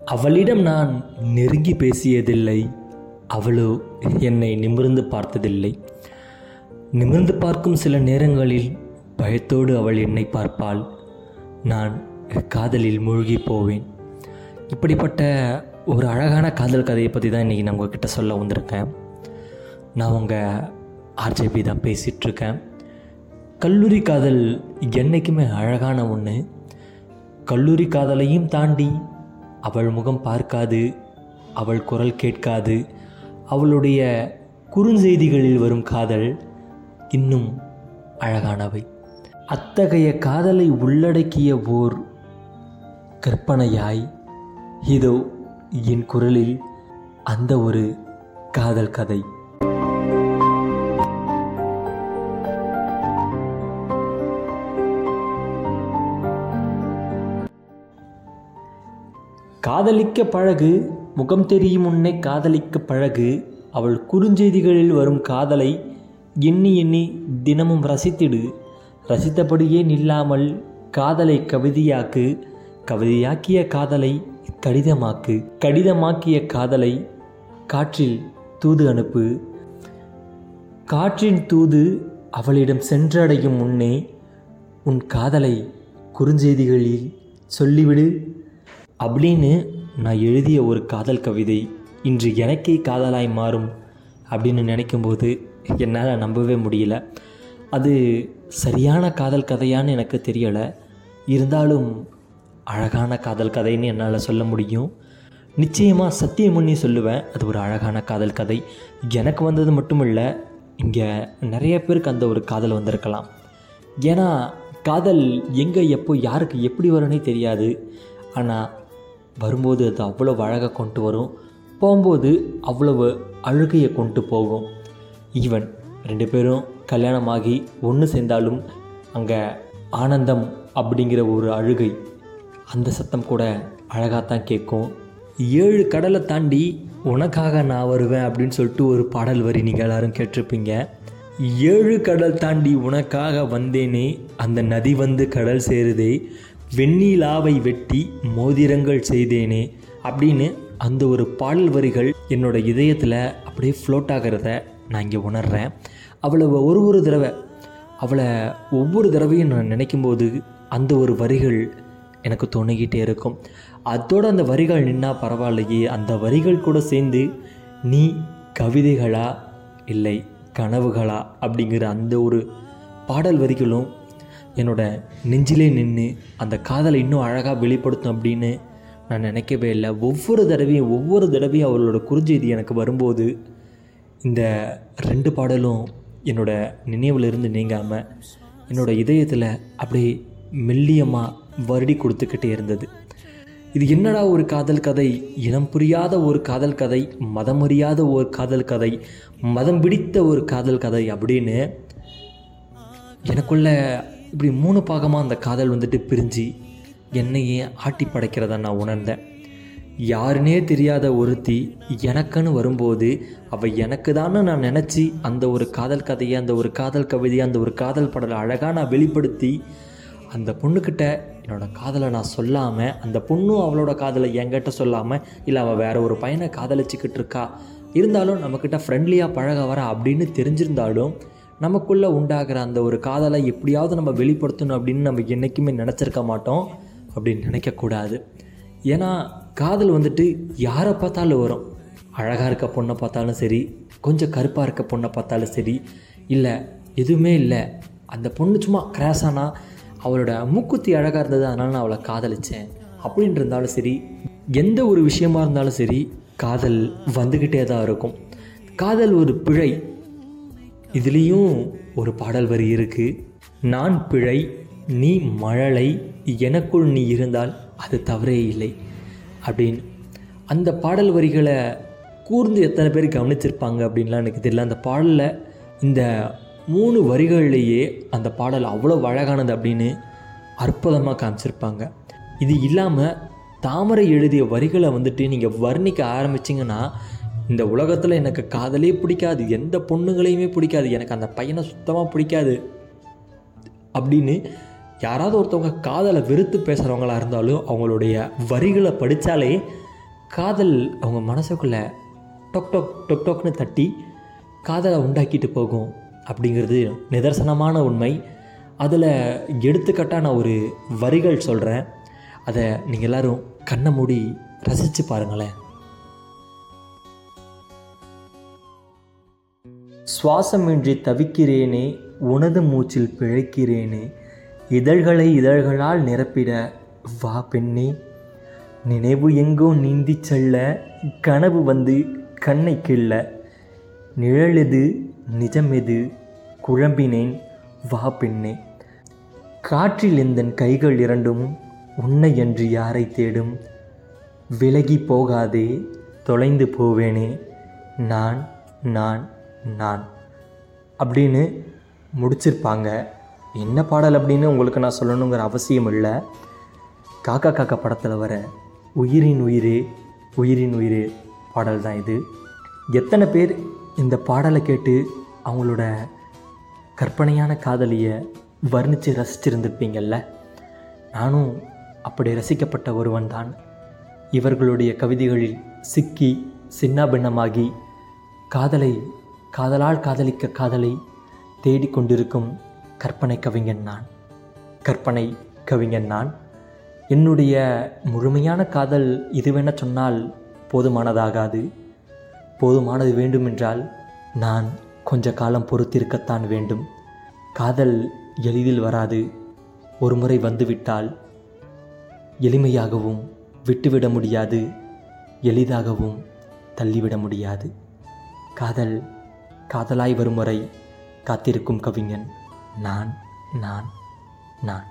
அவளிடம் நான் நெருங்கி பேசியதில்லை. அவளோ என்னை நிமிர்ந்து பார்த்ததில்லை. நிமிர்ந்து பார்க்கும் சில நேரங்களில் பயத்தோடு அவள் என்னை பார்ப்பாள். நான் காதலில் மூழ்கி போவேன். இப்படிப்பட்ட ஒரு அழகான காதல் கதையை பற்றி தான் இன்றைக்கி நான் உங்ககிட்ட சொல்ல வந்திருக்கேன். நான் உங்கள் ஆர்ஜேபி தான் பேசிகிட்ருக்கேன் கல்லூரி காதல் என்றைக்குமே அழகான ஒன்று கல்லூரி காதலையும் தாண்டி அவள் முகம் பார்க்காது அவள் குரல் கேட்காது. அவளுடைய குறுஞ்செய்திகளில் வரும் காதல் இன்னும் அழகானவை. அத்தகைய காதலை உள்ளடக்கிய ஓர் கற்பனையாய் இதோ என் குரலில் அந்த ஒரு காதல் கதை. காதலிக்க பழகு முகம் தெரியும் முன்னே காதலிக்க பழகு. அவள் குறுஞ்செய்திகளில் வரும் காதலை எண்ணி எண்ணி தினமும் ரசித்திடு. ரசித்தபடியே நில்லாமல் காதலை கவிதையாக்கு. கவிதையாக்கிய காதலை கடிதமாக்கு. கடிதமாக்கிய காதலை காற்றில் தூது அனுப்பு. காற்றின் தூது அவளிடம் சென்றடையும் முன்னே உன் காதலை குறுஞ்செய்திகளில் சொல்லிவிடு. அப்படின்னு நான் எழுதிய ஒரு காதல் கவிதை. இன்று எனக்கே காதலாய் மாறும் அப்படின்னு நினைக்கும்போது என்னால் நம்பவே முடியல. அது சரியான காதல் கதையான்னு எனக்கு தெரியலை. இருந்தாலும் அழகான காதல் கதைன்னு என்னால் சொல்ல முடியும். நிச்சயமாக சத்தியம் சொல்லுவேன். அது ஒரு அழகான காதல் கதை. எனக்கு வந்தது மட்டும் இல்லை இங்கே நிறைய பேருக்கு அந்த ஒரு காதல் வந்திருக்கலாம். ஏன்னா காதல் எங்கே எப்போ யாருக்கு எப்படி வரும்னே தெரியாது. ஆனால் வரும்போது அது அவ்வளவு அழகாக கொண்டு வரும். போகும்போது அவ்வளவு அழுகையை கொண்டு போகும். ஈவன் ரெண்டு பேரும் கல்யாணமாகி ஒன்று சேர்ந்தாலும் அங்கே ஆனந்தம் அப்படிங்கிற ஒரு அழுகை அந்த சத்தம் கூட அழகாக தான் கேட்கும். ஏழு கடலை தாண்டி உனக்காக நான் வருவேன் அப்படின்னு சொல்லிட்டு ஒரு பாடல் வரி நீங்கள் எல்லாரும் கேட்டிருப்பீங்க. ஏழு கடல் தாண்டி உனக்காக வந்தேனே அந்த நதி வந்து கடல் சேருதே வெண்ணிலாவை வெட்டி மோதிரங்கள் செய்தேனே அப்படின்னு அந்த ஒரு பாடல் வரிகள் என்னோட இதயத்தில் அப்படியே ஃப்ளோட் ஆகிறத நான் இங்கே உணர்கிறேன் அவளை ஒரு ஒரு தடவை அவளை ஒவ்வொரு தடவையும் நான் நினைக்கும்போது அந்த ஒரு வரிகள் எனக்கு தோணிக்கிட்டே இருக்கும். அதோட அந்த வரிகள் நின்னா பரவாயில்லையே அந்த வரிகள் கூட சேர்ந்து நீ கவிதைகளா இல்லை கனவுகளா அப்படிங்கிற அந்த ஒரு பாடல் வரிகளும் என்னோட நெஞ்சிலே நின்று அந்த காதலை இன்னும் அழகாக வெளிப்படுத்தும் அப்படின்னு நான் நினைக்கவே இல்லை. ஒவ்வொரு தடவையும் ஒவ்வொரு தடவையும் அவளோட குறுஞ்செய்தி எனக்கு வரும்போது இந்த ரெண்டு பாடலும் என்னோட நினைவில் இருந்து நீங்காமல் என்னோட இதயத்தில் அப்படியே மெல்லியமாக வருடி கொடுத்துக்கிட்டே இருந்தது. இது என்னடா ஒரு காதல் கதை? இனம் புரியாத ஒரு காதல் கதை மதம் அறியாத ஒரு காதல் கதை மதம் பிடித்த ஒரு காதல் கதை அப்படின்னு எனக்குள்ள இப்படி மூணு பாகமாக அந்த காதல் வந்துட்டு பிரிஞ்சு என்னையே ஆட்டி படைக்கிறத நான் உணர்ந்தேன். யாருனே தெரியாத ஒருத்தி எனக்குன்னு வரும்போது அவள் எனக்கு தானே நான் நினச்சி அந்த ஒரு காதல் கதையை அந்த ஒரு காதல் கவிதையை அந்த ஒரு காதல் படலை அழகாக நான் வெளிப்படுத்தி அந்த பொண்ணுக்கிட்ட என்னோடய காதலை நான் சொல்லாமல் அந்த பொண்ணும் அவளோட காதலை என்கிட்ட சொல்லாமல் இல்லை அவள் வேற ஒரு பையனை காதலிச்சுக்கிட்டு இருக்கா இருந்தாலும் நம்மக்கிட்ட ஃப்ரெண்ட்லியாக பழக வர அப்படின்னு தெரிஞ்சிருந்தாலும் நமக்குள்ளே உண்டாகிற அந்த ஒரு காதலை எப்படியாவது நம்ம வெளிப்படுத்தணும் அப்படின்னு நம்ம என்றைக்குமே நினச்சிருக்க மாட்டோம். அப்படின்னு நினைக்கக்கூடாது. ஏன்னா காதல் வந்துட்டு யாரை பார்த்தாலும் வரும். அழகாக இருக்க பொண்ணை பார்த்தாலும் சரி கொஞ்சம் கருப்பாக இருக்க பொண்ணை பார்த்தாலும் சரி இல்லை எதுவுமே இல்லை. அந்த பொண்ணு சும்மா கிராஸ் ஆனால் அவளோட மூக்குத்தி அழகாக இருந்தது அதனால் நான் அவளை காதலிச்சேன். அப்படின்னு இருந்தாலும் சரி எந்த ஒரு விஷயமா இருந்தாலும் சரி காதல் வந்துக்கிட்டே தான் இருக்கும். காதல் ஒரு பிழை. இதுலேயும் ஒரு பாடல் வரி இருக்குது நான் பிழை நீ மழலை எனக்குள் நீ இருந்தால் அது தவறே இல்லை அப்படின்னு. அந்த பாடல் வரிகளை கூர்ந்து எத்தனை பேர் கவனிச்சிருப்பாங்க அப்படின்லாம் எனக்கு தெரியல. அந்த பாடலில் இந்த மூணு வரிகள்லேயே அந்த பாடல் அவ்வளோ அழகானது அப்படின்னு அற்புதமாக காமிச்சிருப்பாங்க. இது இல்லாமல் தாமரை எழுதிய வரிகளை வந்துட்டு நீங்கள் வர்ணிக்க ஆரம்பிச்சிங்கன்னா இந்த உலகத்தில் எனக்கு காதலே பிடிக்காது எந்த பொண்ணுங்களையுமே பிடிக்காது எனக்கு அந்த பையனை சுத்தமாக பிடிக்காது அப்படின்னு யாராவது ஒருத்தவங்க காதலை வெறுத்து பேசுகிறவங்களாக இருந்தாலும் அவங்களுடைய வரிகளை படித்தாலே காதல் அவங்க மனசுக்குள்ளே டொக் டொக் டொக் டொக்னு தட்டி காதலை உண்டாக்கிட்டு போகும் அப்படிங்கிறது நிதர்சனமான உண்மை. அதில் எடுத்துக்காட்டான ஒரு வரிகள் சொல்கிறேன் அதை நீங்கள் எல்லோரும் கண்ணை மூடி ரசித்து பாருங்களேன். சுவாசமின்றி தவிக்கிறேனே உனது மூச்சில் பிழைக்கிறேனே இதழ்களை இதழ்களால் நிரப்பிட வா பெண்ணே. நினைவு எங்கோ நீந்தி செல்ல கனவு வந்து கண்ணை கிள்ள. நிழலெது நிஜமெது குழம்பினேன் வா பெண்ணே. காற்றில் எந்தன் கைகள் இரண்டும் உன்னை என்று யாரை தேடும்? விலகி போகாதே தொலைந்து போவேனே. நான் நான். நான். அப்படின்னு முடிச்சிருப்பாங்க. என்ன பாடல் அப்படின்னு உங்களுக்கு நான் சொல்லணுங்கிற அவசியம் இல்லை. காக்கா காக்கா படத்தில் வர உயிரின் உயிரே உயிரின் உயிரே பாடல் தான் இது. எத்தனை பேர் இந்த பாடலை கேட்டு அவங்களோட கற்பனையான காதலியை வர்ணித்து ரசிச்சிருந்துருப்பீங்கள்ல நானும் அப்படி ரசிக்கப்பட்ட ஒருவன் தான். இவர்களுடைய கவிதைகளில் சிக்கி சின்னாபின்னமாகி காதலை காதலால் காதலிக்க காதலை தேடிக்கொண்டிருக்கும் கற்பனை கவிஞன் நான். கற்பனை கவிஞன் நான். என்னுடைய முழுமையான காதல் இதுவென சொன்னால் போதுமானதாகாது. போதுமானது வேண்டுமென்றால் நான் கொஞ்ச காலம் பொறுத்திருக்கத்தான் வேண்டும். காதல் எளிதில் வராது. ஒரு முறை வந்துவிட்டால் எளிமையாகவும் விட்டுவிட முடியாது. எளிதாகவும் தள்ளிவிட முடியாது. காதல் காதலாய் வரும் வரை காத்திருக்கும் கவிஞன். நான் நான் நான்.